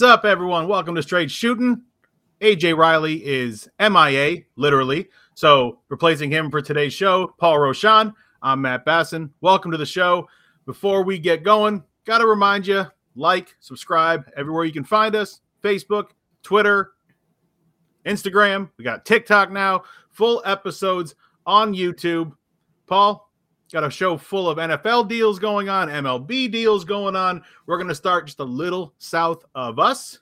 What's up, everyone? Welcome to Straight Shooting. AJ Riley is MIA, literally. So, replacing him for today's show, Paul Rochon. I'm Matt Bassin. Welcome to the show. Before we get going, got to remind you like, subscribe everywhere you can find us Facebook, Twitter, Instagram. We got TikTok now, full episodes on YouTube. Paul, got a show full of NFL deals going on, MLB deals going on. We're going to start just a little south of us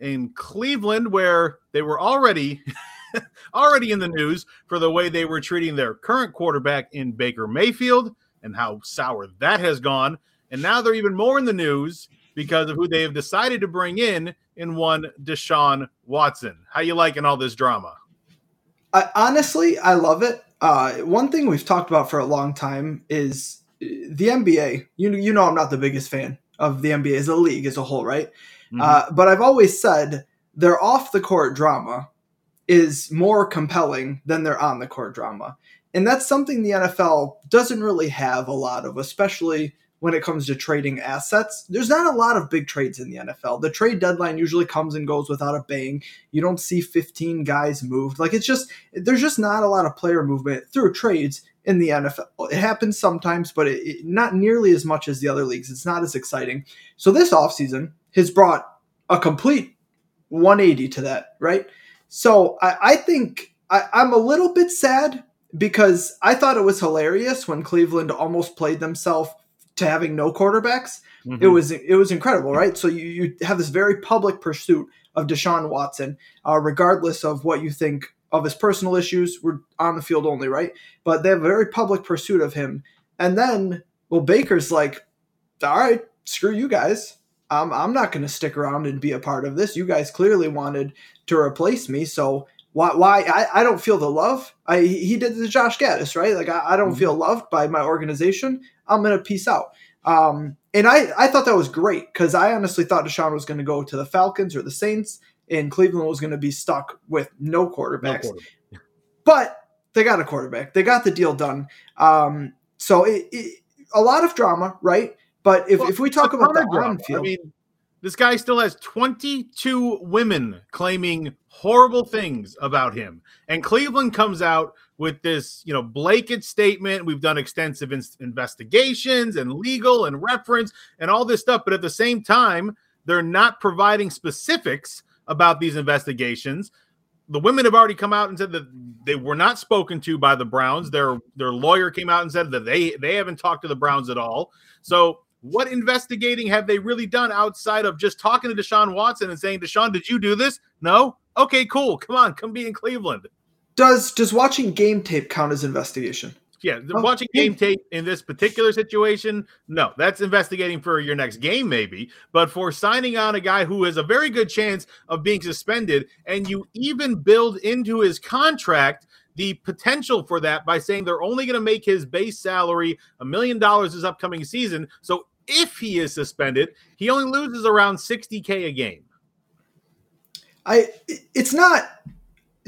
in Cleveland, where they were already. already in the news for the way they were treating their current quarterback in Baker Mayfield and how sour that has gone. And now they're even more in the news because of who they have decided to bring in in one Deshaun Watson. How you liking all this drama? I, honestly, I love it. Uh, one thing we've talked about for a long time is uh, the NBA. You you know I'm not the biggest fan of the NBA as a league as a whole, right? Mm-hmm. Uh, but I've always said their off the court drama is more compelling than their on the court drama, and that's something the NFL doesn't really have a lot of, especially when it comes to trading assets. There's not a lot of big trades in the NFL. The trade deadline usually comes and goes without a bang. You don't see 15 guys moved. Like it's just there's just not a lot of player movement through trades in the NFL. It happens sometimes, but it, it, not nearly as much as the other leagues. It's not as exciting. So this offseason has brought a complete 180 to that, right? So I, I think I, I'm a little bit sad because I thought it was hilarious when Cleveland almost played themselves to having no quarterbacks. Mm-hmm. It was it was incredible, right? So you, you have this very public pursuit of Deshaun Watson, uh, regardless of what you think of his personal issues. We're on the field only, right? But they have a very public pursuit of him. And then, well, Baker's like, all right, screw you guys. Um, I'm not going to stick around and be a part of this. You guys clearly wanted to replace me, so why? Why I, I don't feel the love. I he did the Josh Gattis, right? Like I, I don't mm-hmm. feel loved by my organization. I'm gonna peace out. Um, and I, I thought that was great because I honestly thought Deshaun was going to go to the Falcons or the Saints, and Cleveland was going to be stuck with no quarterbacks. No quarterback. But they got a quarterback. They got the deal done. Um, so it, it, a lot of drama, right? But if, well, if we talk about the on field, I mean, this guy still has 22 women claiming horrible things about him. And Cleveland comes out with this, you know, blanket statement. We've done extensive in- investigations and legal and reference and all this stuff. But at the same time, they're not providing specifics about these investigations. The women have already come out and said that they were not spoken to by the Browns. Their their lawyer came out and said that they they haven't talked to the Browns at all. So what investigating have they really done outside of just talking to Deshaun Watson and saying, Deshaun, did you do this? No? Okay, cool. Come on, come be in Cleveland. Does does watching game tape count as investigation? Yeah, oh, watching game tape in this particular situation, no, that's investigating for your next game, maybe. But for signing on a guy who has a very good chance of being suspended, and you even build into his contract the potential for that by saying they're only going to make his base salary a million dollars this upcoming season. So if he is suspended, he only loses around 60k a game. I it's not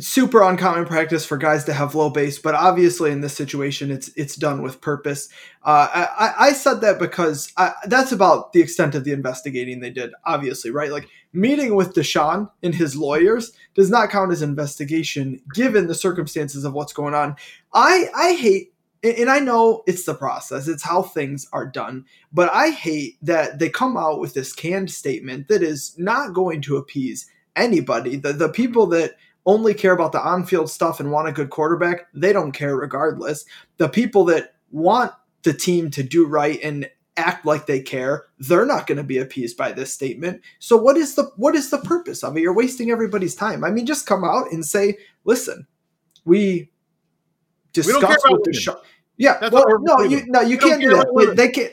super uncommon practice for guys to have low base, but obviously in this situation, it's it's done with purpose. Uh, I, I said that because I, that's about the extent of the investigating they did. Obviously, right? Like meeting with Deshaun and his lawyers does not count as investigation, given the circumstances of what's going on. I I hate and I know it's the process, it's how things are done, but I hate that they come out with this canned statement that is not going to appease anybody. The, the people that only care about the on field stuff and want a good quarterback, they don't care regardless. The people that want the team to do right and act like they care, they're not going to be appeased by this statement. So what is the what is the purpose of it? You're wasting everybody's time. I mean, just come out and say, listen, we discussed with the show. Yeah, That's well, no, you, no, you can't do that. They can't.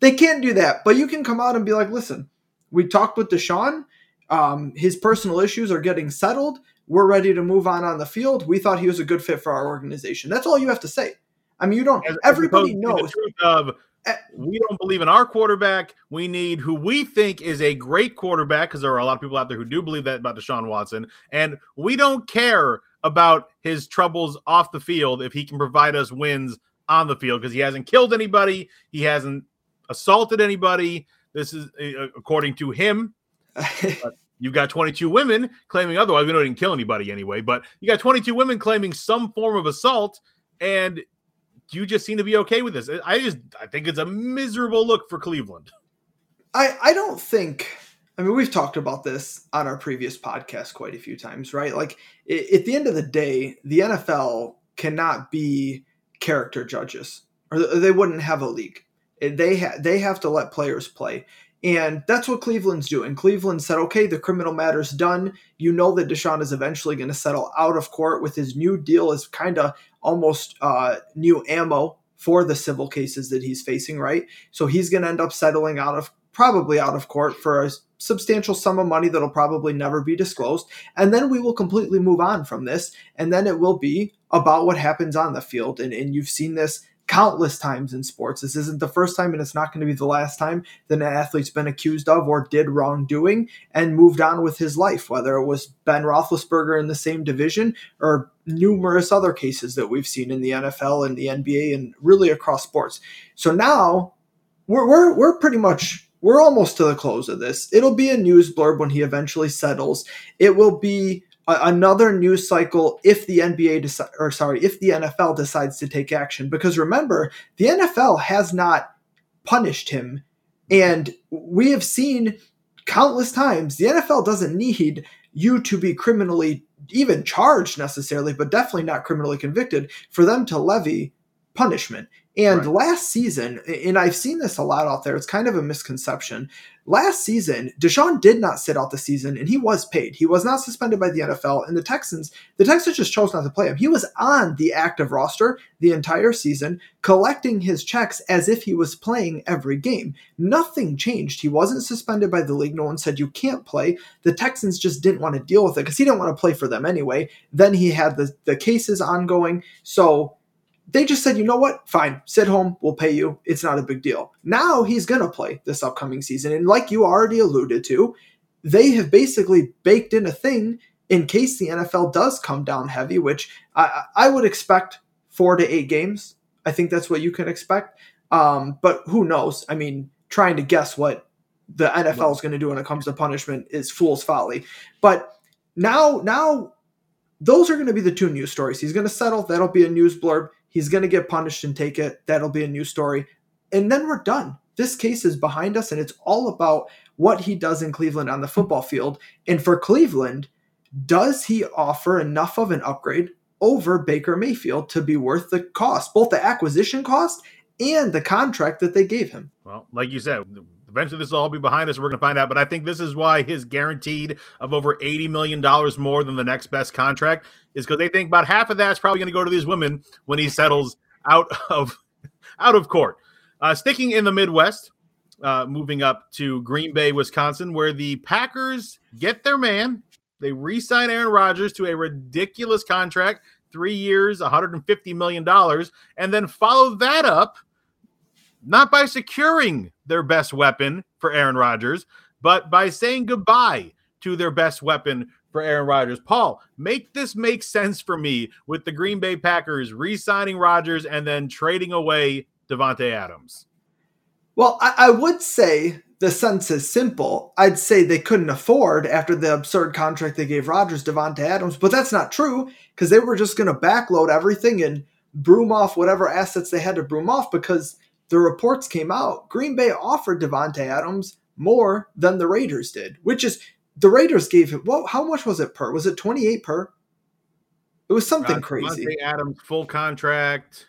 They can't do that. But you can come out and be like, listen, we talked with Deshaun. Um, his personal issues are getting settled. We're ready to move on on the field. We thought he was a good fit for our organization. That's all you have to say. I mean, you don't. As, everybody knows. Of, eh, we don't believe in our quarterback. We need who we think is a great quarterback because there are a lot of people out there who do believe that about Deshaun Watson, and we don't care about his troubles off the field if he can provide us wins on the field because he hasn't killed anybody, he hasn't assaulted anybody. This is uh, according to him. You've got 22 women claiming otherwise. We know it didn't kill anybody anyway, but you got 22 women claiming some form of assault, and you just seem to be okay with this. I just I think it's a miserable look for Cleveland. I I don't think. I mean, we've talked about this on our previous podcast quite a few times, right? Like, at the end of the day, the NFL cannot be character judges, or they wouldn't have a league. They ha- they have to let players play. And that's what Cleveland's doing. Cleveland said, okay, the criminal matter's done. You know that Deshaun is eventually going to settle out of court with his new deal is kind of almost uh, new ammo for the civil cases that he's facing, right? So he's going to end up settling out of probably out of court for a substantial sum of money that'll probably never be disclosed. And then we will completely move on from this. And then it will be about what happens on the field. And, and you've seen this countless times in sports. This isn't the first time, and it's not going to be the last time that an athlete's been accused of or did wrongdoing and moved on with his life, whether it was Ben Roethlisberger in the same division or numerous other cases that we've seen in the NFL and the NBA and really across sports. So now we're, we're, we're pretty much we're almost to the close of this. It'll be a news blurb when he eventually settles. It will be another news cycle if the NBA or sorry, if the NFL decides to take action because remember, the NFL has not punished him and we have seen countless times the NFL doesn't need you to be criminally even charged necessarily, but definitely not criminally convicted for them to levy punishment. And right. last season, and I've seen this a lot out there, it's kind of a misconception. Last season, Deshaun did not sit out the season and he was paid. He was not suspended by the NFL. And the Texans, the Texans just chose not to play him. He was on the active roster the entire season, collecting his checks as if he was playing every game. Nothing changed. He wasn't suspended by the league. No one said you can't play. The Texans just didn't want to deal with it because he didn't want to play for them anyway. Then he had the, the cases ongoing. So they just said, you know what? Fine, sit home. We'll pay you. It's not a big deal. Now he's going to play this upcoming season. And like you already alluded to, they have basically baked in a thing in case the NFL does come down heavy, which I, I would expect four to eight games. I think that's what you can expect. Um, but who knows? I mean, trying to guess what the NFL is going to do when it comes to punishment is fool's folly. But now, now those are going to be the two news stories. He's going to settle. That'll be a news blurb. He's going to get punished and take it. That'll be a new story. And then we're done. This case is behind us, and it's all about what he does in Cleveland on the football field. And for Cleveland, does he offer enough of an upgrade over Baker Mayfield to be worth the cost, both the acquisition cost and the contract that they gave him? Well, like you said, eventually this will all be behind us. We're going to find out. But I think this is why his guaranteed of over $80 million more than the next best contract is because they think about half of that's probably going to go to these women when he settles out of out of court. Uh, sticking in the Midwest, uh, moving up to Green Bay, Wisconsin, where the Packers get their man. They re-sign Aaron Rodgers to a ridiculous contract, three years, $150 million, and then follow that up – not by securing their best weapon for Aaron Rodgers, but by saying goodbye to their best weapon for Aaron Rodgers. Paul, make this make sense for me with the Green Bay Packers re-signing Rodgers and then trading away Davante Adams. Well, I, I, would say the sense is simple. I'd say they couldn't afford after the absurd contract they gave Rodgers, Davante Adams, but that's not true because they were just going to backload everything and broom off whatever assets they had to broom off because the reports came out, Green Bay offered Davante Adams more than the Raiders did, which is the Raiders gave him. Well, how much was it per? Was it twenty eight per? It was something uh, crazy. Davante Adams full contract.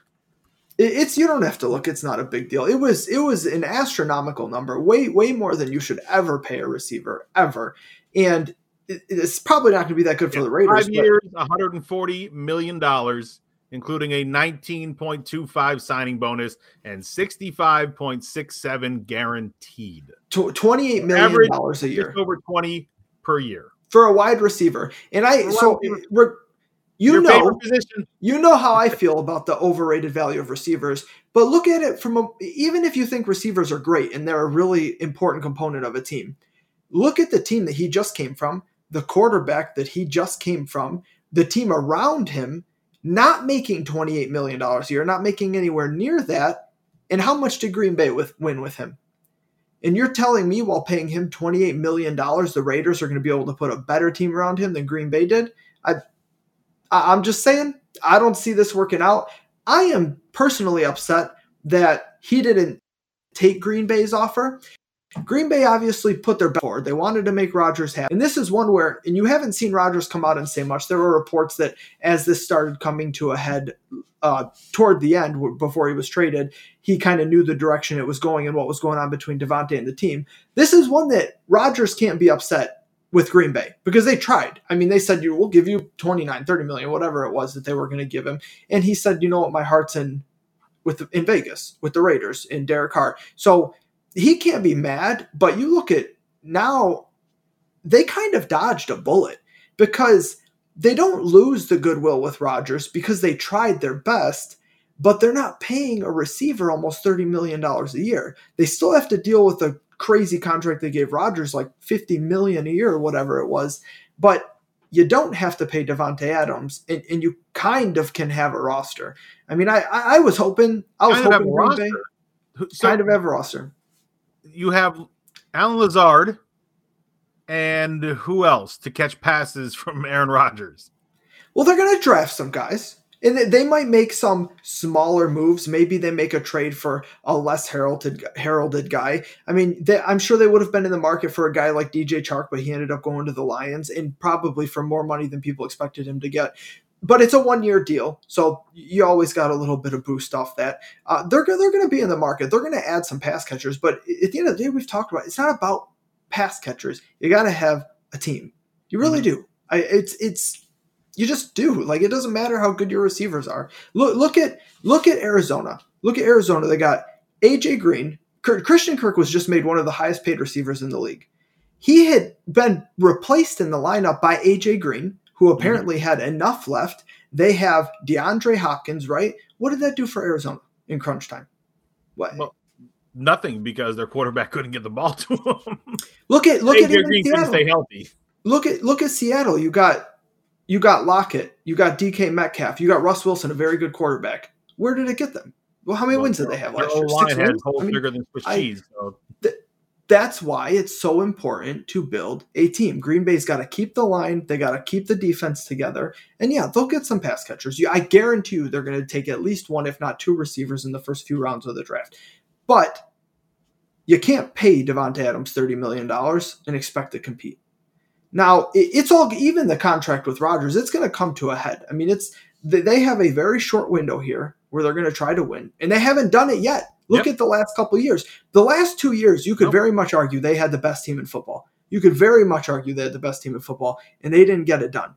It, it's you don't have to look. It's not a big deal. It was it was an astronomical number, way way more than you should ever pay a receiver ever, and it, it's probably not going to be that good for yeah, the Raiders. Five years, one hundred and forty million dollars including a 19.25 signing bonus and 65.67 guaranteed. $28 million a year. over 20 per year. For a wide receiver. And I so you Your know you know how I feel about the overrated value of receivers, but look at it from a, even if you think receivers are great and they're a really important component of a team. Look at the team that he just came from, the quarterback that he just came from, the team around him not making $28 million a year, not making anywhere near that. And how much did Green Bay with, win with him? And you're telling me while paying him $28 million, the Raiders are going to be able to put a better team around him than Green Bay did? I, I'm just saying, I don't see this working out. I am personally upset that he didn't take Green Bay's offer. Green Bay obviously put their best forward. They wanted to make Rodgers happy. And this is one where, and you haven't seen Rodgers come out and say much. There were reports that as this started coming to a head uh, toward the end, before he was traded, he kind of knew the direction it was going and what was going on between Davante and the team. This is one that Rodgers can't be upset with Green Bay because they tried. I mean, they said, you we'll give you 29, 30 million, whatever it was that they were going to give him. And he said, you know what, my heart's in with in Vegas with the Raiders in Derek Carr. So he can't be mad, but you look at now they kind of dodged a bullet because they don't lose the goodwill with Rodgers because they tried their best, but they're not paying a receiver almost $30 million a year. They still have to deal with a crazy contract they gave Rodgers, like 50 million a year or whatever it was. But you don't have to pay Davante Adams, and, and, you kind of can have a roster. I mean, I I, I was hoping I was kind hoping Green Bay so kind of have a roster. You have Allen Lazard, and who else to catch passes from Aaron Rodgers? Well, they're going to draft some guys and they might make some smaller moves. Maybe they make a trade for a less heralded heralded guy. I mean, they, I'm sure they would have been in the market for a guy like DJ Chark, but he ended up going to the Lions, and probably for more money than people expected him to get. But it's a one year deal, so you always got a little bit of boost off that. Uh, they're they're going to be in the market. They're going to add some pass catchers, but at the end of the day, we've talked about it's not about pass catchers. You got to have a team. You really mm-hmm. do. I, it's it's you just do. Like it doesn't matter how good your receivers are. Look look at look at Arizona. Look at Arizona. They got AJ Green. Christian Kirk was just made one of the highest paid receivers in the league. He had been replaced in the lineup by AJ Green, who apparently had enough left. They have DeAndre Hopkins, right? What did that do for Arizona in crunch time? What? Well, nothing because their quarterback couldn't get the ball to him. Look at look AJ at Green couldn't stay healthy. Look at look at Seattle. You got you got Lockett, you got DK Metcalf, you got Russ Wilson, a very good quarterback. Where did it get them? Well, how many well, wins did they have last year? Six wins. I mean, bigger than Swiss cheese. So. Th- that's why it's so important to build a team. Green Bay's got to keep the line, they got to keep the defense together, and yeah, they'll get some pass catchers. I guarantee you, they're going to take at least one, if not two, receivers in the first few rounds of the draft. But you can't pay Davante Adams thirty million dollars and expect to compete. Now, it's all even the contract with Rodgers, it's going to come to a head. I mean, it's they have a very short window here where they're going to try to win, and they haven't done it yet. Look yep. at the last couple years. The last two years, you could nope. very much argue they had the best team in football. You could very much argue they had the best team in football, and they didn't get it done.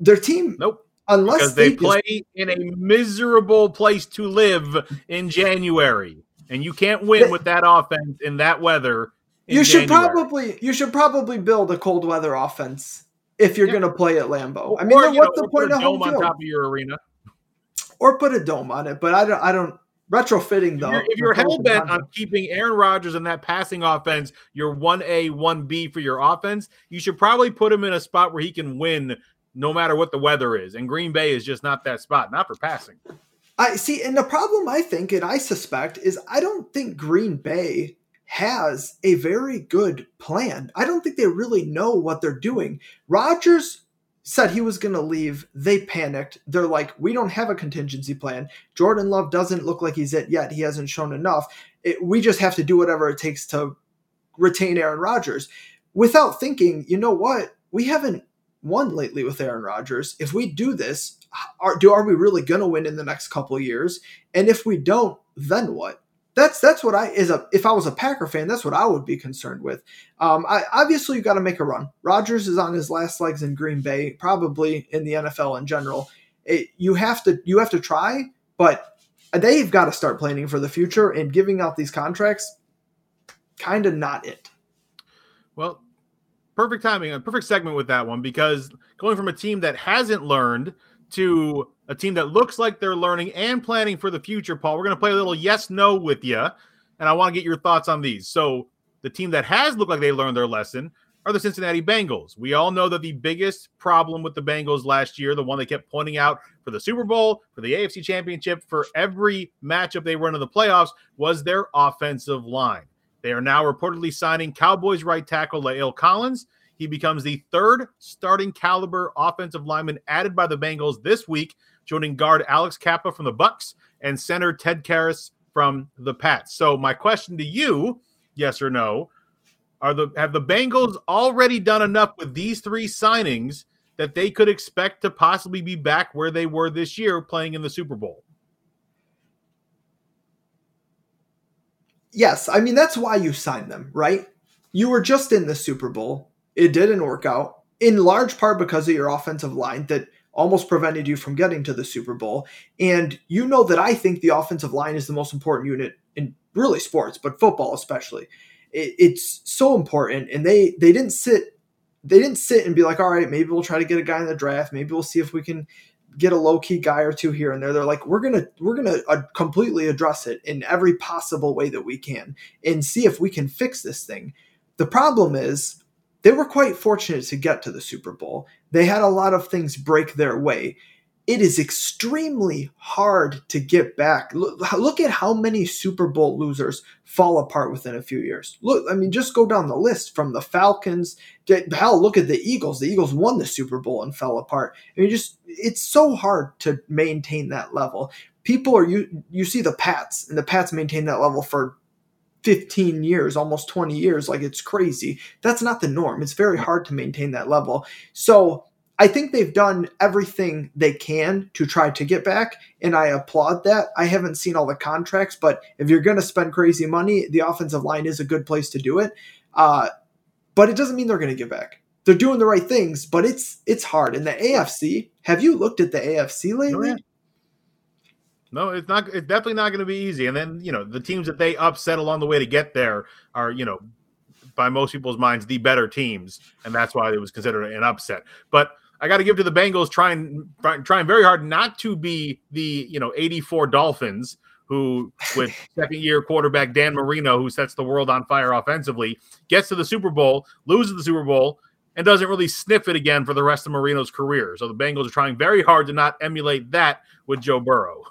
Their team, nope, unless because they, they play just, in a miserable place to live in January, and you can't win they, with that offense in that weather you should January. probably you should probably build a cold weather offense if you're going to play at Lambeau. I mean, or, what's know, the point of home on top of your arena? Or put a dome on it, but I don't. I don't retrofitting though. If you're, you're hell bent on keeping Aaron Rodgers in that passing offense, your one A, one B for your offense, you should probably put him in a spot where he can win no matter what the weather is. And Green Bay is just not that spot, not for passing. I see, and the problem I think and I suspect is I don't think Green Bay has a very good plan. I don't think they really know what they're doing. Rodgers said he was going to leave. They panicked. They're like, we don't have a contingency plan. Jordan Love doesn't look like he's it yet. He hasn't shown enough. It, we just have to do whatever it takes to retain Aaron Rodgers without thinking, you know what? We haven't won lately with Aaron Rodgers. If we do this, are, do, are we really going to win in the next couple years? And if we don't, then what? That's that's what I is a if I was a Packer fan, that's what I would be concerned with. Um, I, obviously you got to make a run. Rodgers is on his last legs in Green Bay, probably in the NFL in general. It, you have to you have to try, but they've got to start planning for the future and giving out these contracts. Kind of not it. Well, perfect timing, a perfect segment with that one because going from a team that hasn't learned to a team that looks like they're learning and planning for the future, Paul. We're going to play a little yes no with you. And I want to get your thoughts on these. So, the team that has looked like they learned their lesson are the Cincinnati Bengals. We all know that the biggest problem with the Bengals last year, the one they kept pointing out for the Super Bowl, for the AFC Championship, for every matchup they were in the playoffs, was their offensive line. They are now reportedly signing Cowboys right tackle La'el Collins. He becomes the third starting caliber offensive lineman added by the Bengals this week, joining guard Alex Cappa from the Bucks and center Ted Karras from the Pats. So my question to you, yes or no, are the have the Bengals already done enough with these three signings that they could expect to possibly be back where they were this year playing in the Super Bowl? Yes, I mean that's why you signed them, right? You were just in the Super Bowl. It didn't work out in large part because of your offensive line that almost prevented you from getting to the Super Bowl. And you know that I think the offensive line is the most important unit in really sports, but football especially. It, it's so important, and they they didn't sit they didn't sit and be like, all right, maybe we'll try to get a guy in the draft. Maybe we'll see if we can get a low key guy or two here and there. They're like, we're gonna we're gonna uh, completely address it in every possible way that we can and see if we can fix this thing. The problem is they were quite fortunate to get to the Super Bowl. They had a lot of things break their way it is extremely hard to get back. Look, look, at how many Super Bowl losers fall apart within a few years. Look, I mean, just go down the list from the Falcons. Get, hell, look at the Eagles. The Eagles won the Super Bowl and fell apart. I mean, just it's so hard to maintain that level. People are you you see the Pats and the Pats maintain that level for 15 years, almost 20 years. Like it's crazy. That's not the norm. It's very hard to maintain that level. So I think they've done everything they can to try to get back, and I applaud that. I haven't seen all the contracts, but if you're going to spend crazy money, the offensive line is a good place to do it. Uh, but it doesn't mean they're going to get back. They're doing the right things, but it's it's hard. In the AFC, have you looked at the AFC lately? No, it's not. It's definitely not going to be easy. And then you know the teams that they upset along the way to get there are you know by most people's minds the better teams, and that's why it was considered an upset. But I got to give to the Bengals trying trying very hard not to be the you know 84 Dolphins who with second year quarterback Dan Marino who sets the world on fire offensively gets to the Super Bowl, loses the Super Bowl and doesn't really sniff it again for the rest of Marino's career. So the Bengals are trying very hard to not emulate that with Joe Burrow.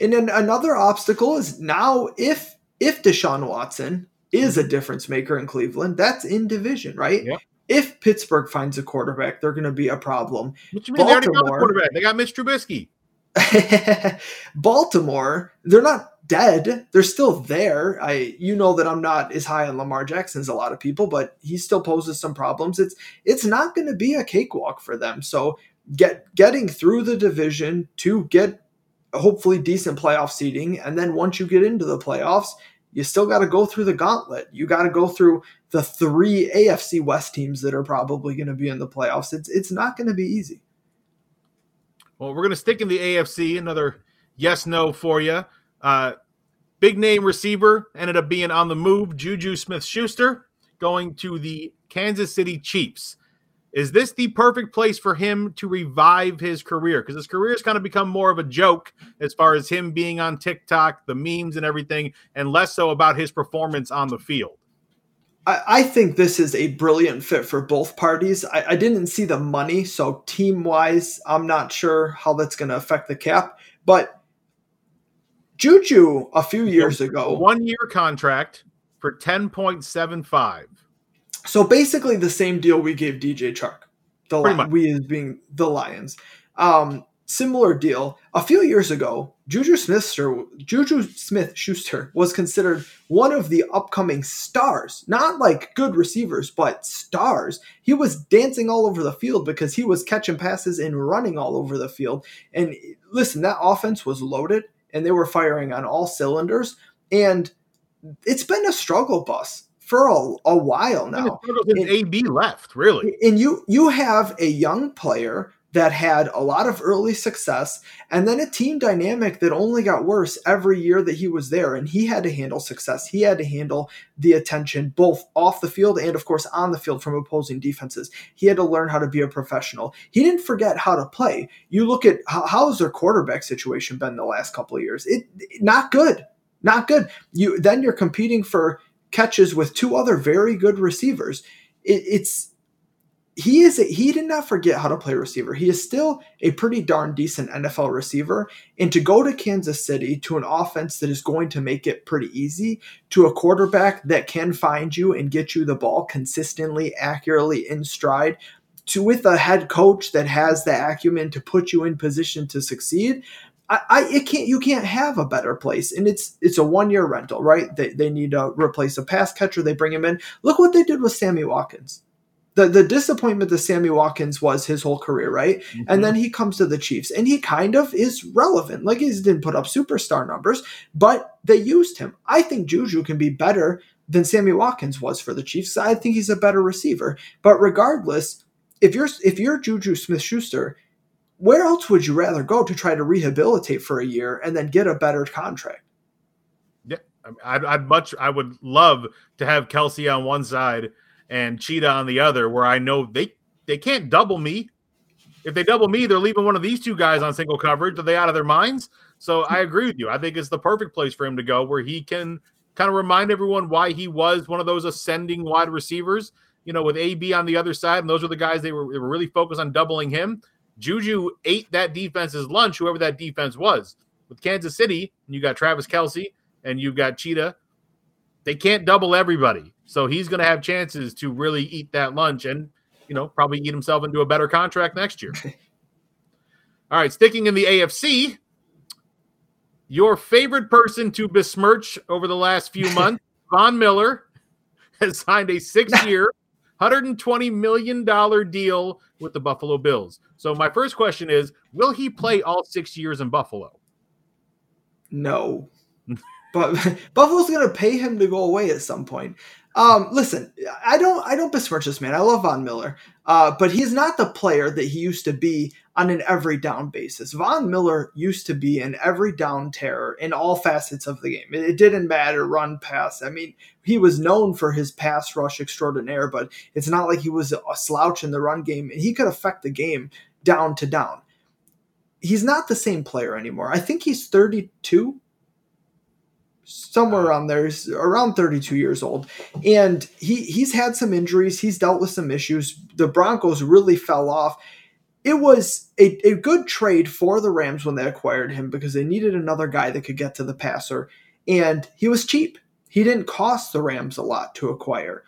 And then another obstacle is now if if Deshaun Watson is a mm-hmm. difference maker in Cleveland, that's in division, right? Yep if Pittsburgh finds a quarterback, they're going to be a problem. What you mean? Baltimore, they already got the quarterback. They got Mitch Trubisky. Baltimore, they're not dead. They're still there. I, you know that I'm not as high on Lamar Jackson as a lot of people, but he still poses some problems. It's it's not going to be a cakewalk for them. So get getting through the division to get hopefully decent playoff seeding, and then once you get into the playoffs, you still got to go through the gauntlet. You got to go through the three AFC West teams that are probably going to be in the playoffs. It's it's not going to be easy. Well, we're going to stick in the AFC. Another yes no for you. Uh, big name receiver ended up being on the move. Juju Smith Schuster going to the Kansas City Chiefs. Is this the perfect place for him to revive his career? Because his career has kind of become more of a joke as far as him being on TikTok, the memes and everything, and less so about his performance on the field. I, I think this is a brilliant fit for both parties. I, I didn't see the money, so team wise, I'm not sure how that's going to affect the cap. But Juju, a few years ago, one year contract for 10.75 so basically, the same deal we gave DJ Chark. The we as being the Lions. Um, similar deal. A few years ago, Juju Smith Juju Smith Schuster was considered one of the upcoming stars. Not like good receivers, but stars. He was dancing all over the field because he was catching passes and running all over the field. And listen, that offense was loaded and they were firing on all cylinders. And it's been a struggle bus for a, a while now. And, AB left, really. And you you have a young player that had a lot of early success and then a team dynamic that only got worse every year that he was there and he had to handle success. He had to handle the attention both off the field and of course on the field from opposing defenses. He had to learn how to be a professional. He didn't forget how to play. You look at how, has their quarterback situation been the last couple of years? It not good. Not good. You then you're competing for catches with two other very good receivers. It, it's he is a, he did not forget how to play receiver. He is still a pretty darn decent NFL receiver. And to go to Kansas City to an offense that is going to make it pretty easy, to a quarterback that can find you and get you the ball consistently, accurately in stride, to with a head coach that has the acumen to put you in position to succeed. I, I it can't you can't have a better place and it's it's a one year rental right they, they need to replace a pass catcher they bring him in look what they did with Sammy Watkins the the disappointment that Sammy Watkins was his whole career, right? Mm-hmm. And then he comes to the Chiefs and he kind of is relevant. Like he didn't put up superstar numbers, but they used him. I think Juju can be better than Sammy Watkins was for the Chiefs. I think he's a better receiver. But regardless, if you're if you're Juju Smith Schuster, where else would you rather go to try to rehabilitate for a year and then get a better contract? Yeah, I'd, I'd much I would love to have Kelce on one side and Cheetah on the other, where I know they they can't double me. If they double me, they're leaving one of these two guys on single coverage. Are they out of their minds? So hmm. I agree with you. I think it's the perfect place for him to go, where he can kind of remind everyone why he was one of those ascending wide receivers. You know, with AB on the other side, and those are the guys they were, they were really focused on doubling him. Juju ate that defense's lunch, whoever that defense was. With Kansas City, and you got Travis Kelce and you've got Cheetah, they can't double everybody. So he's going to have chances to really eat that lunch and, you know, probably eat himself into a better contract next year. All right, sticking in the AFC, your favorite person to besmirch over the last few months, Von Miller, has signed a six year, $120 million deal with the Buffalo Bills. So, my first question is Will he play all six years in Buffalo? No. but Buffalo's going to pay him to go away at some point. Um, listen, I don't I don't besmirch this man. I love Von Miller, uh, but he's not the player that he used to be on an every down basis. Von Miller used to be an every down terror in all facets of the game. It, it didn't matter run pass. I mean, he was known for his pass rush extraordinaire, but it's not like he was a slouch in the run game, and he could affect the game down to down. He's not the same player anymore. I think he's 32 somewhere uh-huh. around there, he's around 32 years old. And he he's had some injuries, he's dealt with some issues. The Broncos really fell off. It was a, a good trade for the Rams when they acquired him because they needed another guy that could get to the passer. And he was cheap. He didn't cost the Rams a lot to acquire.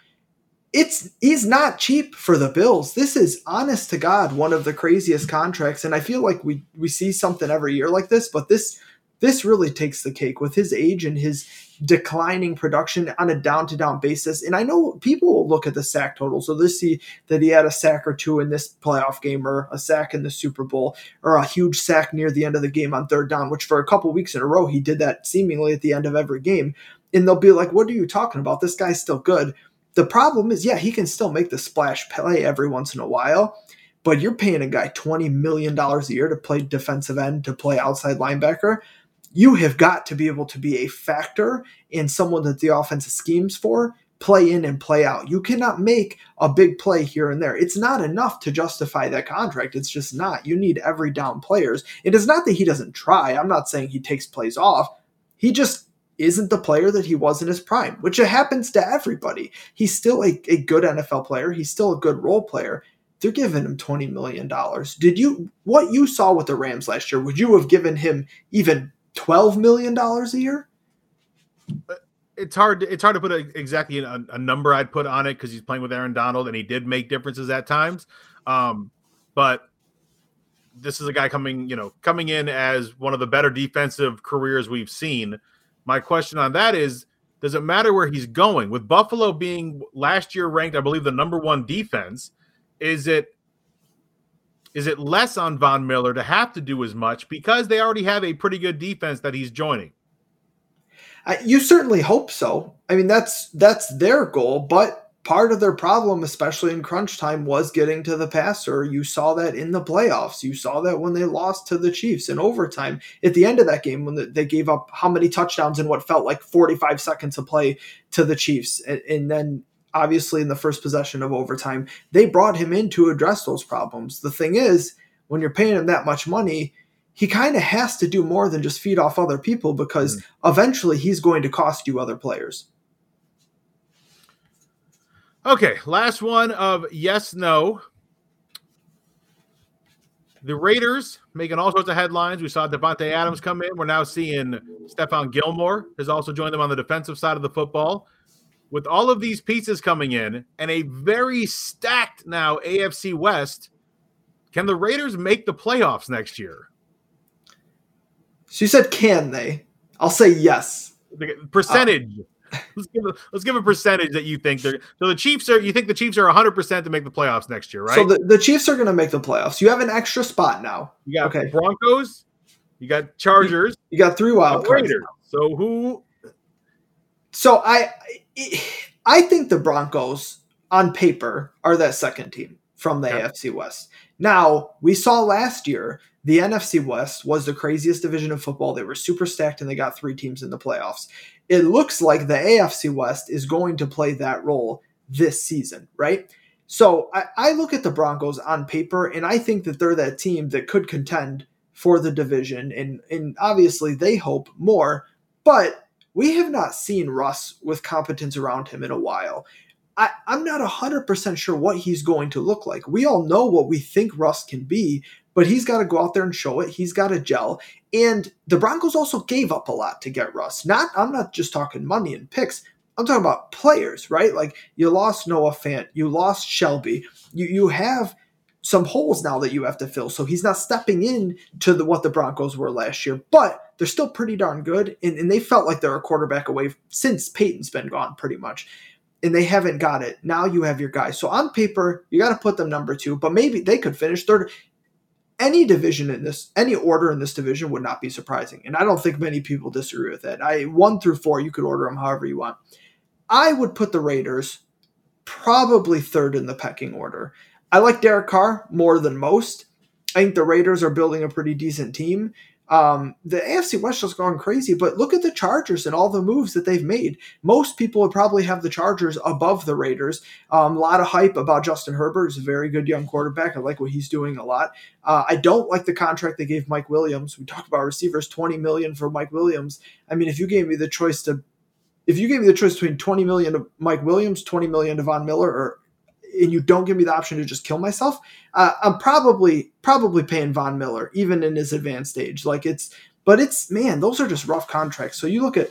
It's he's not cheap for the Bills. This is honest to God one of the craziest contracts. And I feel like we we see something every year like this, but this this really takes the cake with his age and his declining production on a down to down basis. And I know people will look at the sack total. So they see that he had a sack or two in this playoff game or a sack in the Super Bowl or a huge sack near the end of the game on third down, which for a couple weeks in a row, he did that seemingly at the end of every game. And they'll be like, what are you talking about? This guy's still good. The problem is, yeah, he can still make the splash play every once in a while but you're paying a guy $20 million a year to play defensive end, to play outside linebacker you have got to be able to be a factor in someone that the offense schemes for, play in and play out. You cannot make a big play here and there. It's not enough to justify that contract. It's just not. You need every down players. It is not that he doesn't try. I'm not saying he takes plays off. He just isn't the player that he was in his prime, which it happens to everybody. He's still a, a good NFL player. He's still a good role player. They're giving him $20 million. Did you, what you saw with the Rams last year, would you have given him even twelve million dollars a year. It's hard. It's hard to put a, exactly a, a, number I'd put on it because he's playing with Aaron Donald and he did make differences at times. Um, but this is a guy coming, you know, coming in as one of the better defensive careers we've seen. My question on that is, does it matter where he's going? With Buffalo being last year ranked, I believe, the number one defense, is it is it less on Von Miller to have to do as much because they already have a pretty good defense that he's joining? Uh, you certainly hope so. I mean, that's that's their goal, but part of their problem, especially in crunch time, was getting to the passer. You saw that in the playoffs. You saw that when they lost to the Chiefs in overtime. At the end of that game, when they gave up how many touchdowns in what felt like 45 seconds of play to the Chiefs, and, and then obviously in the first possession of overtime. They brought him in to address those problems. The thing is, when you're paying him that much money, he kind of has to do more than just feed off other people because mm. eventually he's going to cost you other players. Okay, last one of yes, no. the Raiders making all sorts of headlines. We saw Davante Adams come in. We're now seeing Stephon Gilmore has also joined them on the defensive side of the football. With all of these pieces coming in and a very stacked now AFC West, can the Raiders make the playoffs next year? She said, "Can they?" I'll say yes. The percentage. Uh, let's give a let's give a percentage that you think they're. So the Chiefs are. You think the Chiefs are 100 percent to make the playoffs next year, right? So the, the Chiefs are going to make the playoffs. You have an extra spot now. You got okay. Broncos. You got Chargers. You got three wild. Raiders. So who? So I, I think the Broncos on paper are that second team from the yeah. AFC West. Now we saw last year the NFC West was the craziest division of football. They were super stacked and they got three teams in the playoffs. It looks like the AFC West is going to play that role this season, right? So I, I, look at the Broncos on paper and I think that they're that team that could contend for the division. And, and obviously they hope more, but we have not seen Russ with competence around him in a while. I, I'm not 100% sure what he's going to look like. We all know what we think Russ can be, but he's got to go out there and show it. He's got to gel. And the Broncos also gave up a lot to get Russ. Not I'm not just talking money and picks. I'm talking about players, right? Like you lost Noah Fant, you lost Shelby. You you have some holes now that you have to fill. So he's not stepping in to the, what the Broncos were last year, but they're still pretty darn good. And, and they felt like they're a quarterback away since Peyton's been gone pretty much. And they haven't got it. Now you have your guys. So on paper, you got to put them number two, but maybe they could finish third any division in this, any order in this division would not be surprising. And I don't think many people disagree with it. I one through four, you could order them however you want. I would put the Raiders probably third in the pecking order. I like Derek Carr more than most. I think the Raiders are building a pretty decent team. Um, the AFC West is gone crazy, but look at the Chargers and all the moves that they've made. Most people would probably have the Chargers above the Raiders. Um, a lot of hype about Justin Herbert. He's a very good young quarterback. I like what he's doing a lot. Uh, I don't like the contract they gave Mike Williams. We talked about receivers, twenty million for Mike Williams. I mean, if you gave me the choice to, if you gave me the choice between twenty million to Mike Williams, twenty million to Von Miller, or and you don't give me the option to just kill myself, uh, I'm probably probably paying Von Miller even in his advanced age. Like it's, but it's man, those are just rough contracts. So you look at,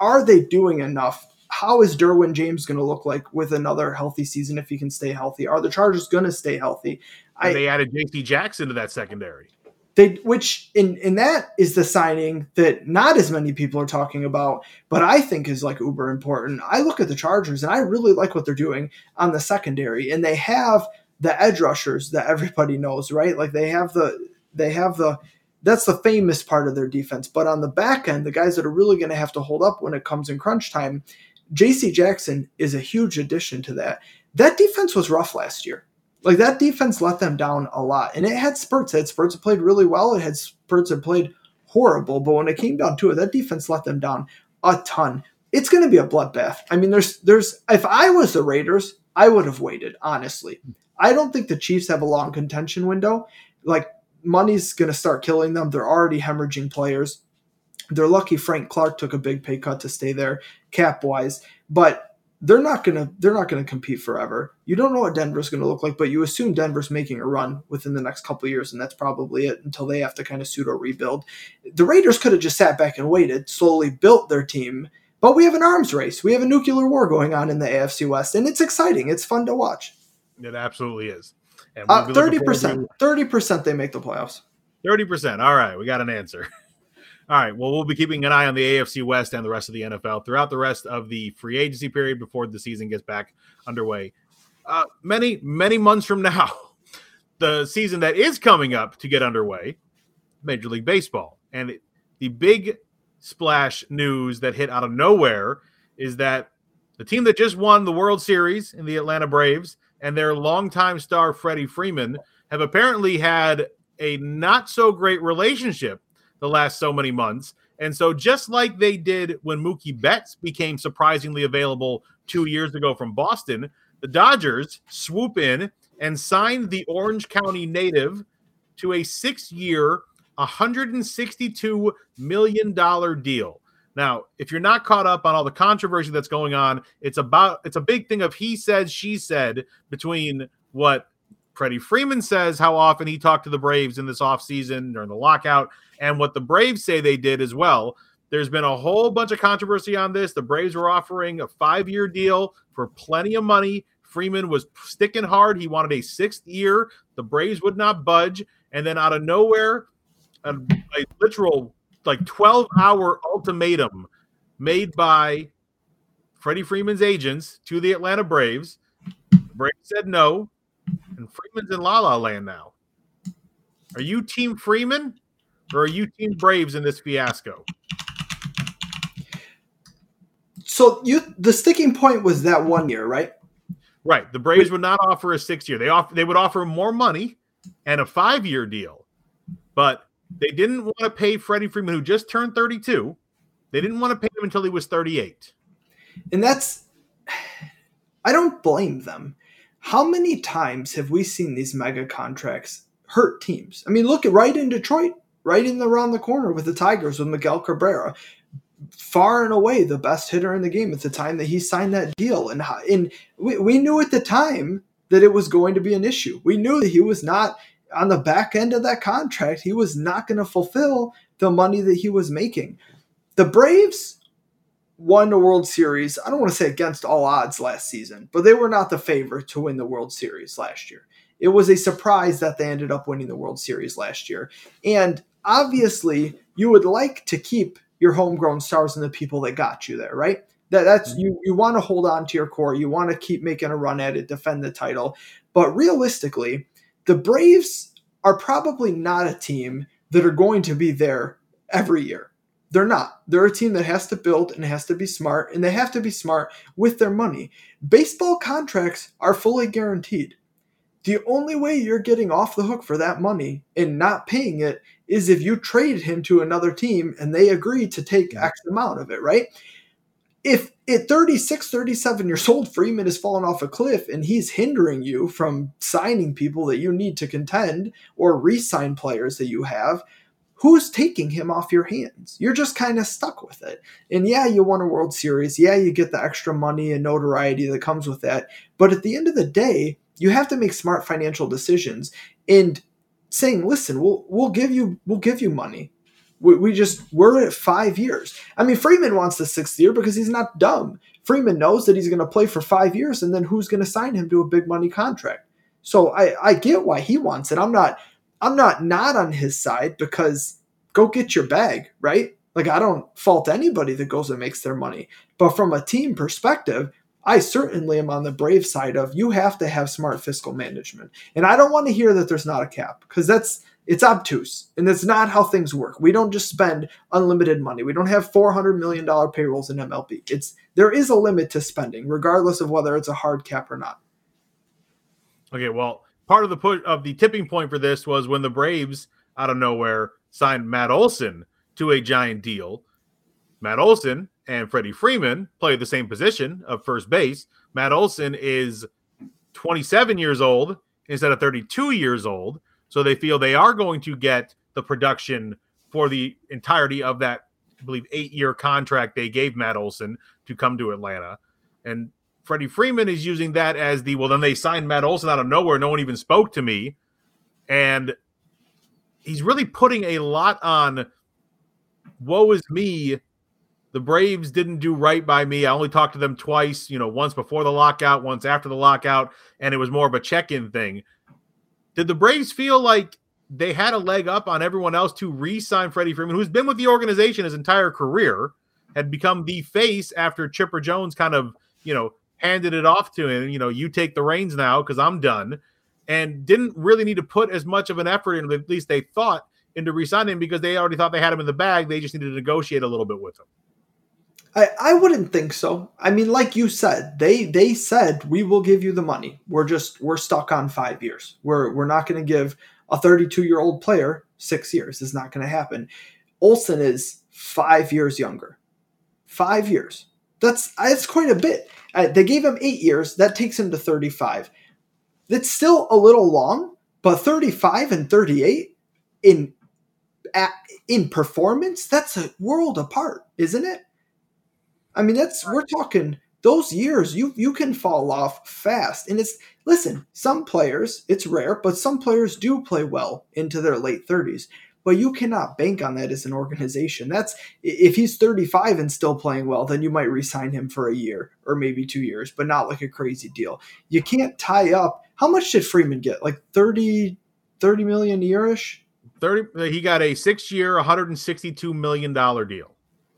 are they doing enough? How is Derwin James going to look like with another healthy season if he can stay healthy? Are the Chargers going to stay healthy? I, they added J.C. Jackson to that secondary. They, which in in that is the signing that not as many people are talking about, but I think is like uber important. I look at the Chargers and I really like what they're doing on the secondary, and they have the edge rushers that everybody knows, right? Like they have the they have the that's the famous part of their defense. But on the back end, the guys that are really going to have to hold up when it comes in crunch time, J.C. Jackson is a huge addition to that. That defense was rough last year. Like that defense let them down a lot, and it had spurts. It had spurts that played really well. It had spurts that played horrible. But when it came down to it, that defense let them down a ton. It's going to be a bloodbath. I mean, there's there's if I was the Raiders, I would have waited. Honestly, I don't think the Chiefs have a long contention window. Like money's going to start killing them. They're already hemorrhaging players. They're lucky Frank Clark took a big pay cut to stay there cap wise, but they're not gonna they're not gonna compete forever. You don't know what Denver's gonna look like, but you assume Denver's making a run within the next couple years, and that's probably it until they have to kind of pseudo rebuild. The Raiders could have just sat back and waited, slowly built their team, but we have an arms race. We have a nuclear war going on in the AFC West, and it's exciting. It's fun to watch. It absolutely is. Uh, thirty percent, thirty percent, they make the playoffs. Thirty percent. All right, we got an answer. All right. Well, we'll be keeping an eye on the AFC West and the rest of the NFL throughout the rest of the free agency period before the season gets back underway. Uh, many, many months from now, the season that is coming up to get underway, Major League Baseball. And the big splash news that hit out of nowhere is that the team that just won the World Series in the Atlanta Braves and their longtime star Freddie Freeman have apparently had a not so great relationship the last so many months. And so, just like they did when Mookie Betts became surprisingly available two years ago from Boston, the Dodgers swoop in and signed the Orange County native to a six year, $162 million deal. Now, if you're not caught up on all the controversy that's going on, it's about it's a big thing of he said, she said between what Freddie Freeman says how often he talked to the Braves in this offseason during the lockout and what the Braves say they did as well. There's been a whole bunch of controversy on this. The Braves were offering a five year deal for plenty of money. Freeman was sticking hard. He wanted a sixth year. The Braves would not budge. And then out of nowhere, a, a literal like 12 hour ultimatum made by Freddie Freeman's agents to the Atlanta Braves. The Braves said no, and Freeman's in La La Land now. Are you Team Freeman or are you Team Braves in this fiasco? So you the sticking point was that one year, right? Right. The Braves would not offer a six year. They offer they would offer more money and a five year deal, but they didn't want to pay Freddie Freeman, who just turned 32. They didn't want to pay him until he was 38. And that's I don't blame them. How many times have we seen these mega contracts hurt teams? I mean, look at right in Detroit, right in the around the corner with the Tigers with Miguel Cabrera far and away the best hitter in the game at the time that he signed that deal. And, and we, we knew at the time that it was going to be an issue. We knew that he was not on the back end of that contract, he was not going to fulfill the money that he was making. The Braves won the World Series, I don't want to say against all odds last season, but they were not the favorite to win the World Series last year. It was a surprise that they ended up winning the World Series last year. And obviously, you would like to keep your homegrown stars and the people that got you there, right? That that's mm-hmm. you you want to hold on to your core. You want to keep making a run at it, defend the title. But realistically, the Braves are probably not a team that are going to be there every year. They're not. They're a team that has to build and has to be smart, and they have to be smart with their money. Baseball contracts are fully guaranteed. The only way you're getting off the hook for that money and not paying it is if you traded him to another team and they agree to take X amount of it, right? If at 36, 37 years old, Freeman has fallen off a cliff and he's hindering you from signing people that you need to contend or re sign players that you have, who's taking him off your hands? You're just kind of stuck with it. And yeah, you won a World Series. Yeah, you get the extra money and notoriety that comes with that. But at the end of the day, you have to make smart financial decisions. And saying, "Listen, we'll we'll give you we'll give you money. We, we just we're at five years. I mean, Freeman wants the sixth year because he's not dumb. Freeman knows that he's going to play for five years, and then who's going to sign him to a big money contract? So I I get why he wants it. I'm not I'm not not on his side because go get your bag, right? Like I don't fault anybody that goes and makes their money, but from a team perspective, I certainly am on the brave side of you have to have smart fiscal management. And I don't want to hear that there's not a cap because that's it's obtuse and that's not how things work. We don't just spend unlimited money. We don't have 400 million dollar payrolls in MLB. It's there is a limit to spending regardless of whether it's a hard cap or not. Okay, well, part of the put of the tipping point for this was when the Braves out of nowhere signed Matt Olson to a giant deal. Matt Olson and Freddie Freeman play the same position of first base. Matt Olson is 27 years old instead of 32 years old. So they feel they are going to get the production for the entirety of that, I believe, eight year contract they gave Matt Olson to come to Atlanta. And Freddie Freeman is using that as the well, then they signed Matt Olson out of nowhere. No one even spoke to me. And he's really putting a lot on woe is me the Braves didn't do right by me. I only talked to them twice, you know, once before the lockout, once after the lockout, and it was more of a check in thing. Did the Braves feel like they had a leg up on everyone else to re sign Freddie Freeman, who's been with the organization his entire career, had become the face after Chipper Jones kind of, you know, handed it off to him, you know, you take the reins now because I'm done, and didn't really need to put as much of an effort in, at least they thought, into re signing because they already thought they had him in the bag. They just needed to negotiate a little bit with him. I, I wouldn't think so. I mean, like you said, they they said we will give you the money. We're just we're stuck on five years. We're we're not going to give a 32 year old player six years. It's not going to happen. Olson is five years younger. Five years. That's that's quite a bit. Uh, they gave him eight years. That takes him to 35. That's still a little long, but 35 and 38 in at, in performance, that's a world apart, isn't it? I mean, that's we're talking those years you you can fall off fast. And it's listen, some players, it's rare, but some players do play well into their late 30s. But you cannot bank on that as an organization. That's if he's 35 and still playing well, then you might resign him for a year or maybe two years, but not like a crazy deal. You can't tie up. How much did Freeman get? Like 30, 30 million a yearish? 30 he got a six year 162 million dollar deal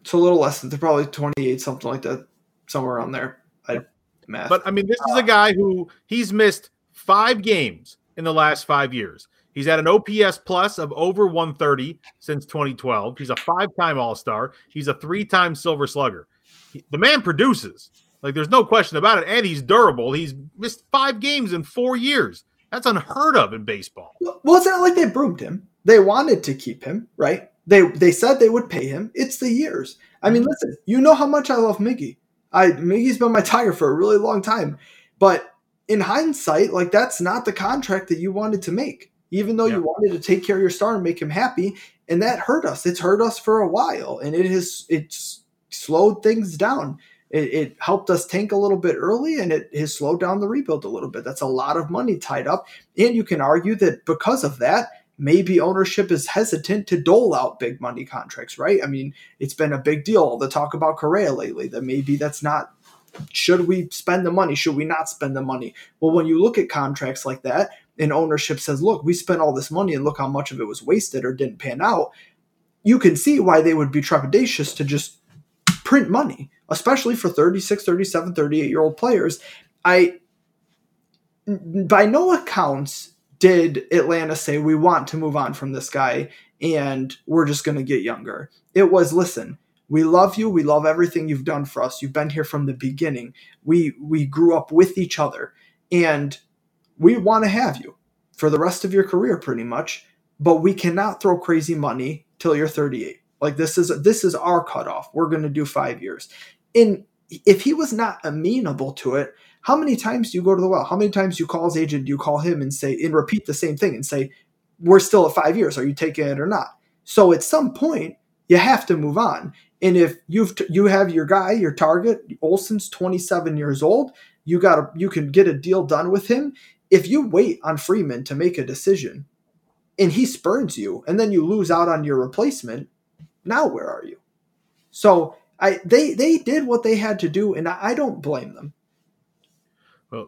so a little less than probably 28 something like that somewhere around there I, math. but i mean this is a guy who he's missed five games in the last five years. He's had an ops plus of over 130 since 2012 he's a five-time all-star. He's a three-time silver slugger. He, the man produces. Like there's no question about it. And he's durable. He's missed five games in four years. That's unheard of in baseball. Well it's not like they broomed him. They wanted to keep him, right? They they said they would pay him. It's the years. I mean, mm-hmm. listen, you know how much I love Miggy. I Miggy's been my tiger for a really long time. But in hindsight, like that's not the contract that you wanted to make. Even though yeah. you wanted to take care of your star and make him happy, and that hurt us. It's hurt us for a while, and it has it's slowed things down. It, it, helped us tank a little bit early and it has slowed down the rebuild a little bit. That's a lot of money tied up. And you can argue that because of that, maybe ownership is hesitant to dole out big money contracts, right? I mean, it's been a big deal the talk about Correa lately that maybe that's not should we spend the money? Should we not spend the money? Well, when you look at contracts like that and ownership says, look, we spent all this money and look how much of it was wasted or didn't pan out, you can see why they would be trepidatious to just print money, especially for 36, 37, 38 year old players. I, by no accounts, did Atlanta say we want to move on from this guy and we're just going to get younger? It was listen, we love you, we love everything you've done for us. You've been here from the beginning. We we grew up with each other and we want to have you for the rest of your career pretty much, but we cannot throw crazy money till you're 38. Like this is this is our cutoff. We're going to do 5 years. And if he was not amenable to it, how many times do you go to the well? How many times do you call his agent? Do you call him and say and repeat the same thing and say, "We're still at five years. Are you taking it or not?" So at some point, you have to move on. And if you've t- you have your guy, your target, Olson's 27 years old, you got to you can get a deal done with him. If you wait on Freeman to make a decision, and he spurns you, and then you lose out on your replacement, now where are you? So I they they did what they had to do, and I, I don't blame them.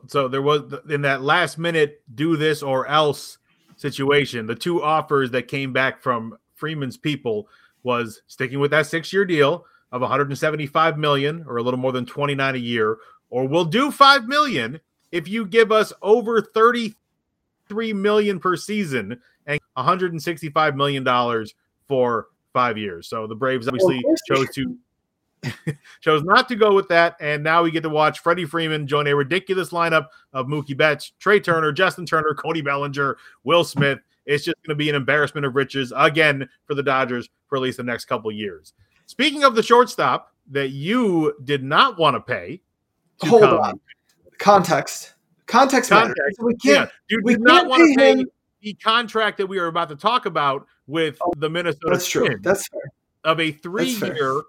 So there was in that last minute do this or else situation, the two offers that came back from Freeman's people was sticking with that six year deal of 175 million or a little more than 29 a year, or we'll do 5 million if you give us over 33 million per season and 165 million dollars for five years. So the Braves obviously chose to chose not to go with that, and now we get to watch Freddie Freeman join a ridiculous lineup of Mookie Betts, Trea Turner, Justin Turner, Cody Bellinger, Will Smith. It's just going to be an embarrassment of riches again for the Dodgers for at least the next couple years. Speaking of the shortstop that you did not want to pay, to hold come, on, context, context, context. We can't. Yeah, you we did not want to pay him. the contract that we are about to talk about with oh, the Minnesota. That's true. That's fair. Of a three-year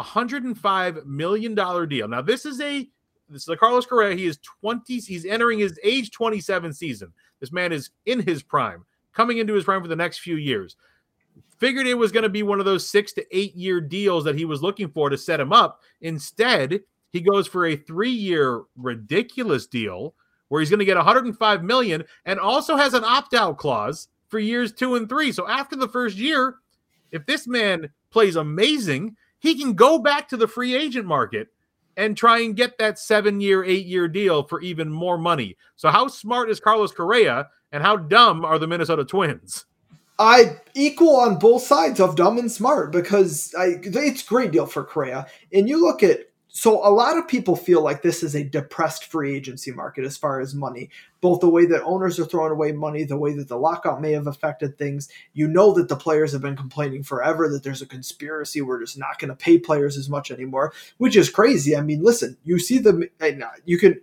$105 million deal. Now, this is a this is a Carlos Correa. He is 20, he's entering his age 27 season. This man is in his prime, coming into his prime for the next few years. Figured it was going to be one of those six to eight year deals that he was looking for to set him up. Instead, he goes for a three year ridiculous deal where he's going to get 105 million and also has an opt out clause for years two and three. So after the first year, if this man plays amazing, he can go back to the free agent market and try and get that seven year, eight year deal for even more money. So, how smart is Carlos Correa and how dumb are the Minnesota Twins? I equal on both sides of dumb and smart because I, it's a great deal for Correa. And you look at so a lot of people feel like this is a depressed free agency market as far as money both the way that owners are throwing away money the way that the lockout may have affected things. You know that the players have been complaining forever that there's a conspiracy we're just not going to pay players as much anymore which is crazy. I mean listen you see the uh, you can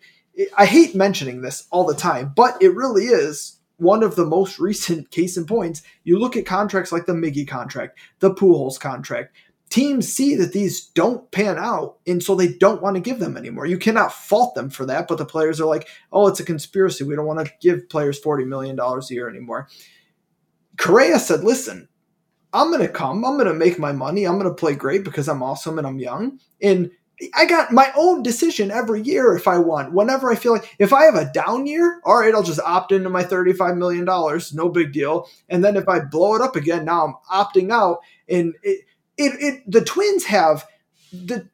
i hate mentioning this all the time but it really is one of the most recent case in points. You look at contracts like the miggy contract the pujols contract teams see that these don't pan out and so they don't want to give them anymore. You cannot fault them for that, but the players are like, "Oh, it's a conspiracy. We don't want to give players 40 million dollars a year anymore." Correa said, "Listen, I'm going to come. I'm going to make my money. I'm going to play great because I'm awesome and I'm young. And I got my own decision every year if I want. Whenever I feel like if I have a down year, all right, I'll just opt into my $35 million. No big deal. And then if I blow it up again, now I'm opting out. And it, it, it the Twins have the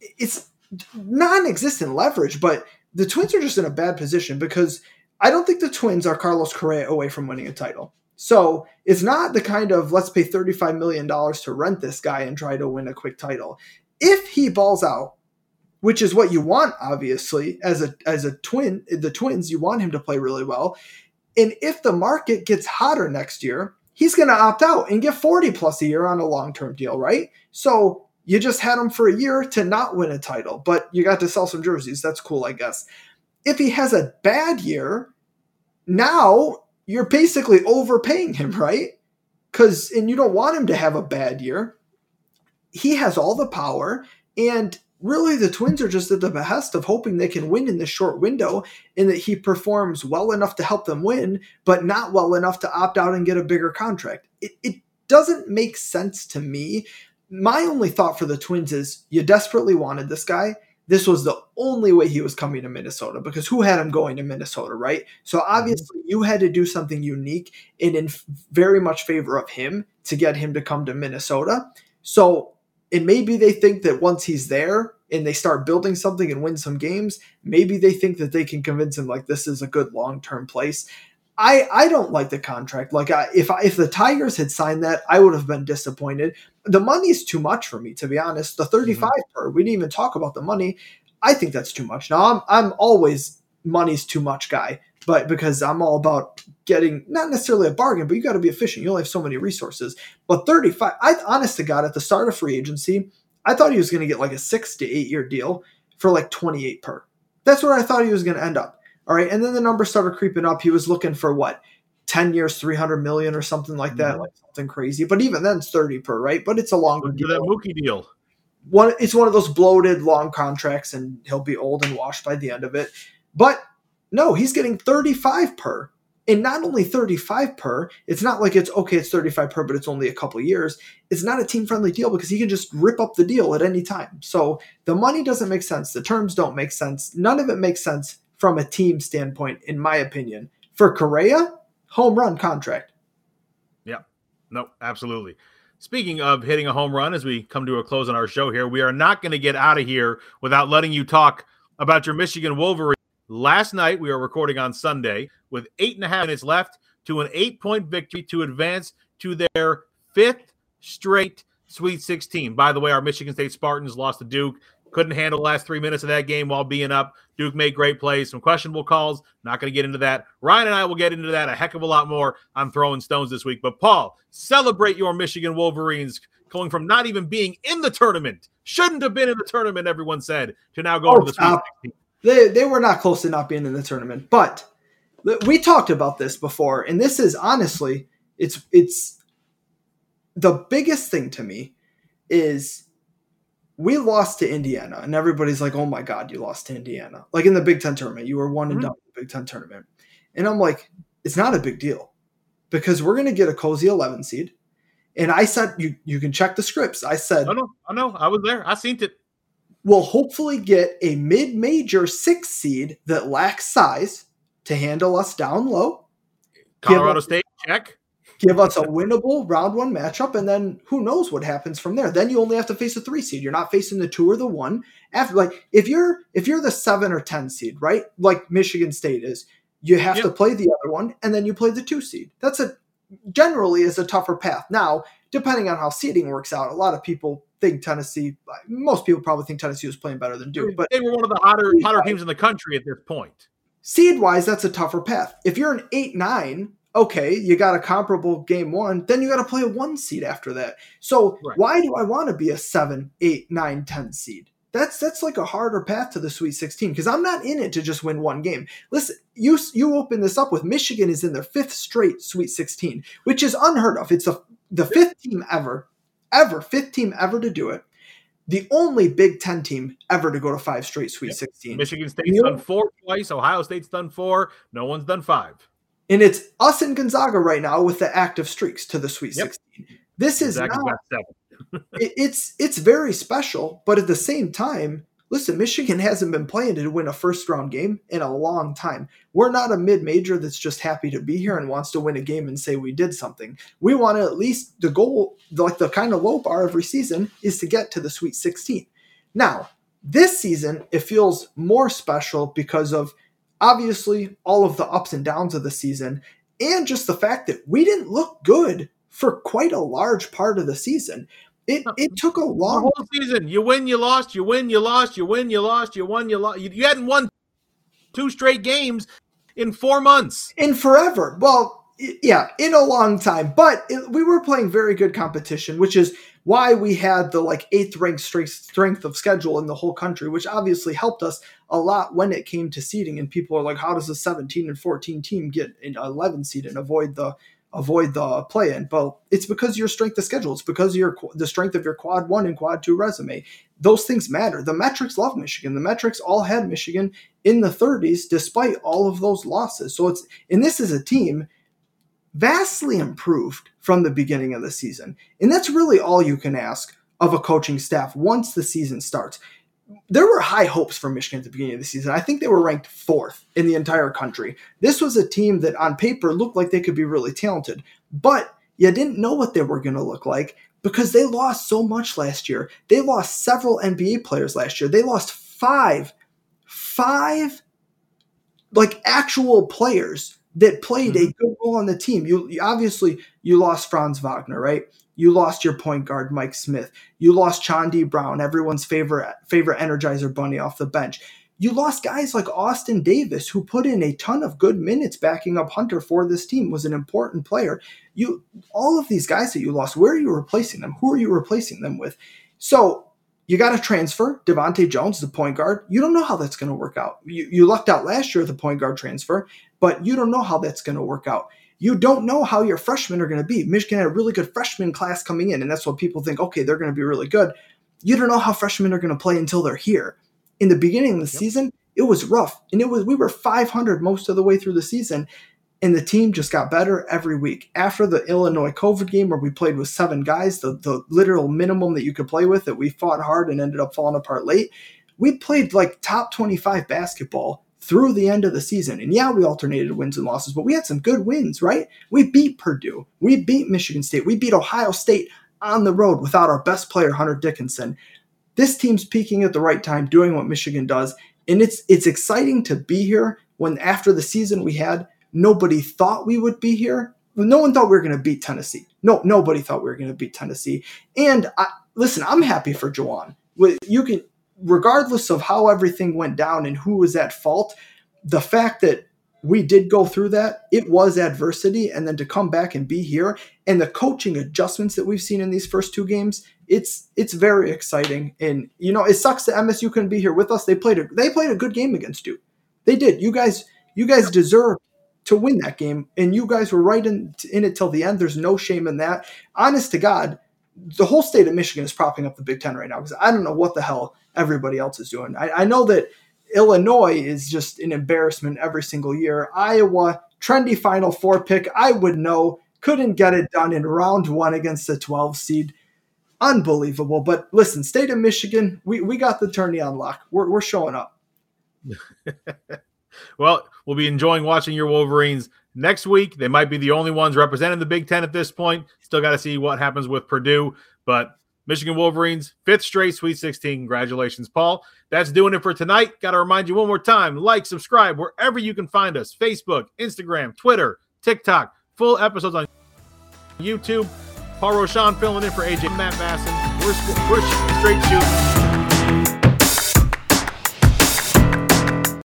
it's non-existent leverage, but the Twins are just in a bad position because I don't think the Twins are Carlos Correa away from winning a title. So it's not the kind of let's pay $35 million to rent this guy and try to win a quick title. If he balls out, which is what you want, obviously, as a as a twin, the twins, you want him to play really well. And if the market gets hotter next year, he's gonna opt out and get 40 plus a year on a long-term deal, right? So you just had him for a year to not win a title, but you got to sell some jerseys. That's cool, I guess. If he has a bad year, now you're basically overpaying him, right? Because, and you don't want him to have a bad year. He has all the power, and really the Twins are just at the behest of hoping they can win in this short window and that he performs well enough to help them win, but not well enough to opt out and get a bigger contract. It, it doesn't make sense to me. My only thought for the Twins is you desperately wanted this guy this was the only way he was coming to Minnesota because who had him going to Minnesota, right? So mm-hmm. obviously you had to do something unique and in very much favor of him to get him to come to Minnesota. So, and maybe they think that once he's there and they start building something and win some games, maybe they think that they can convince him like this is a good long term place. I I don't like the contract. Like I, if I, if the Tigers had signed that, I would have been disappointed. The money's too much for me, to be honest. The thirty five mm-hmm. per, we didn't even talk about the money. I think that's too much. Now I'm I'm always money's too much guy, but because I'm all about getting not necessarily a bargain, but you got to be efficient. You only have so many resources. But thirty five, I honest to God, at the start of free agency, I thought he was going to get like a six to eight year deal for like twenty eight per. That's where I thought he was going to end up. All right, and then the numbers started creeping up. He was looking for what, ten years, three hundred million or something like that, mm-hmm. like something crazy. But even then, it's thirty per, right? But it's a longer deal. That Mookie deal. One, it's one of those bloated long contracts, and he'll be old and washed by the end of it. But no, he's getting thirty-five per, and not only thirty-five per. It's not like it's okay, it's thirty-five per, but it's only a couple years. It's not a team-friendly deal because he can just rip up the deal at any time. So the money doesn't make sense. The terms don't make sense. None of it makes sense from a team standpoint, in my opinion. For Correa, home run contract. Yeah, no, absolutely. Speaking of hitting a home run, as we come to a close on our show here, we are not going to get out of here without letting you talk about your Michigan Wolverine. Last night, we are recording on Sunday with eight and a half minutes left to an eight point victory to advance to their fifth straight Sweet 16. By the way, our Michigan State Spartans lost to Duke couldn't handle the last three minutes of that game while being up. Duke made great plays, some questionable calls. Not going to get into that. Ryan and I will get into that a heck of a lot more I'm throwing stones this week. But Paul, celebrate your Michigan Wolverines going from not even being in the tournament, shouldn't have been in the tournament, everyone said, to now go oh, to the Sweet They, they were not close to not being in the tournament. But we talked about this before, and this is honestly, it's it's the biggest thing to me is we lost to Indiana, and everybody's like, "Oh my God, you lost to Indiana!" Like in the Big Ten tournament, you were one and mm-hmm. done in the Big Ten tournament, and I'm like, it's not a big deal because we're gonna get a cozy 11 seed. And I said, you you can check the scripts. I said, I know, I know, I was there, I seen it. We'll hopefully get a mid-major six seed that lacks size to handle us down low. Colorado State, check give us a winnable round one matchup, and then who knows what happens from there. Then you only have to face a three seed. You're not facing the two or the one. After like if you're if you're the seven or ten seed, right? Like Michigan State is, you have yep. to play the other one, and then you play the two seed. That's a generally is a tougher path. Now, depending on how seeding works out, a lot of people think Tennessee. Most people probably think Tennessee was playing better than Duke, but they were one of the hotter hotter teams in the country at this point. Seed wise, that's a tougher path. If you're an eight nine okay, you got a comparable game one, then you got to play a one seed after that. So right. why do I want to be a seven, eight, nine, ten seed? That's that's like a harder path to the Sweet 16 because I'm not in it to just win one game. Listen, you you open this up with Michigan is in their fifth straight Sweet 16, which is unheard of. It's a, the fifth team ever ever, fifth team ever to do it. The only Big Ten team ever to go to five straight Sweet yep. 16. Michigan State's done four twice. Ohio State's done four. No one's done five. And it's us and Gonzaga right now with the active streaks to the Sweet yep. 16. This is not. it, it's it's very special, but at the same time, listen, Michigan hasn't been playing to win a first round game in a long time. We're not a mid major that's just happy to be here and wants to win a game and say we did something. We want to at least the goal, like the kind of low bar every season, is to get to the Sweet 16. Now, this season, it feels more special because of obviously all of the ups and downs of the season and just the fact that we didn't look good for quite a large part of the season. It it took a long the whole season. You win, you lost. You win, you lost. You win, you lost. You won, you lost. You, you hadn't won two straight games in four months. In forever. Well, yeah, in a long time. But it, we were playing very good competition, which is why we had the like eighth ranked strength, strength of schedule in the whole country, which obviously helped us a lot when it came to seeding. And people are like, how does a 17 and 14 team get an 11 seed and avoid the avoid the play in. But it's because your strength of schedule. It's because your the strength of your quad one and quad two resume. Those things matter. The metrics love Michigan. The metrics all had Michigan in the 30s despite all of those losses. So it's and this is a team vastly improved from the beginning of the season. And that's really all you can ask of a coaching staff once the season starts there were high hopes for Michigan at the beginning of the season. I think they were ranked fourth in the entire country. This was a team that on paper looked like they could be really talented, but you didn't know what they were going to look like because they lost so much last year. They lost several NBA players last year. They lost five, five like actual players that played mm-hmm. a good role on the team. You, you obviously you lost Franz Wagner, right? You lost your point guard, Mike Smith. You lost Chaundee Brown, everyone's favorite favorite Energizer Bunny off the bench. You lost guys like Austin Davis, who put in a ton of good minutes backing up Hunter for this team, was an important player. You all of these guys that you lost, where are you replacing them? Who are you replacing them with? So you got to transfer DeVante' Jones, the point guard. You don't know how that's going to work out. You, you lucked out last year with the point guard transfer, but you don't know how that's going to work out you don't know how your freshmen are going to be. Michigan had a really good freshman class coming in, and that's what people think, okay, they're going to be really good. You don't know how freshmen are going to play until they're here. In the beginning of the yep. season, it was rough, and it was we were 500 most of the way through the season, and the team just got better every week. After the Illinois COVID game, where we played with seven guys, the, the literal minimum that you could play with, that we fought hard and ended up falling apart late, we played like top 25 basketball through the end of the season. And yeah, we alternated wins and losses, but we had some good wins, right? We beat Purdue. We beat Michigan State. We beat Ohio State on the road without our best player, Hunter Dickinson. This team's peaking at the right time, doing what Michigan does. And it's it's exciting to be here when after the season we had, nobody thought we would be here. No one thought we were going to beat Tennessee. No, nobody thought we were going to beat Tennessee. And I, listen, I'm happy for Juwan. You can regardless of how everything went down and who was at fault, the fact that we did go through that, it was adversity. And then to come back and be here and the coaching adjustments that we've seen in these first two games, it's it's very exciting. And you know, it sucks that MSU couldn't be here with us. They played a they played a good game against you. They did. You guys you guys deserve to win that game, and you guys were right in in it till the end. There's no shame in that. Honest to God, the whole state of Michigan is propping up the Big Ten right now because I don't know what the hell everybody else is doing. I, I know that Illinois is just an embarrassment every single year. Iowa, trendy Final Four pick, I would know, couldn't get it done in round one against the 12 seed. Unbelievable. But listen, state of Michigan, we, we got the tourney on lock. We're, we're showing up. well, we'll be enjoying watching your Wolverines next week. They might be the only ones representing the Big Ten at this point. Still got to see what happens with Purdue. But Michigan Wolverines, fifth straight Sweet 16. Congratulations, Paul. That's doing it for tonight. Got to remind you one more time like, subscribe wherever you can find us Facebook, Instagram, Twitter, TikTok. Full episodes on YouTube. Paul Rochon filling in for AJ Matt Bassin. We're, we're straight shooting.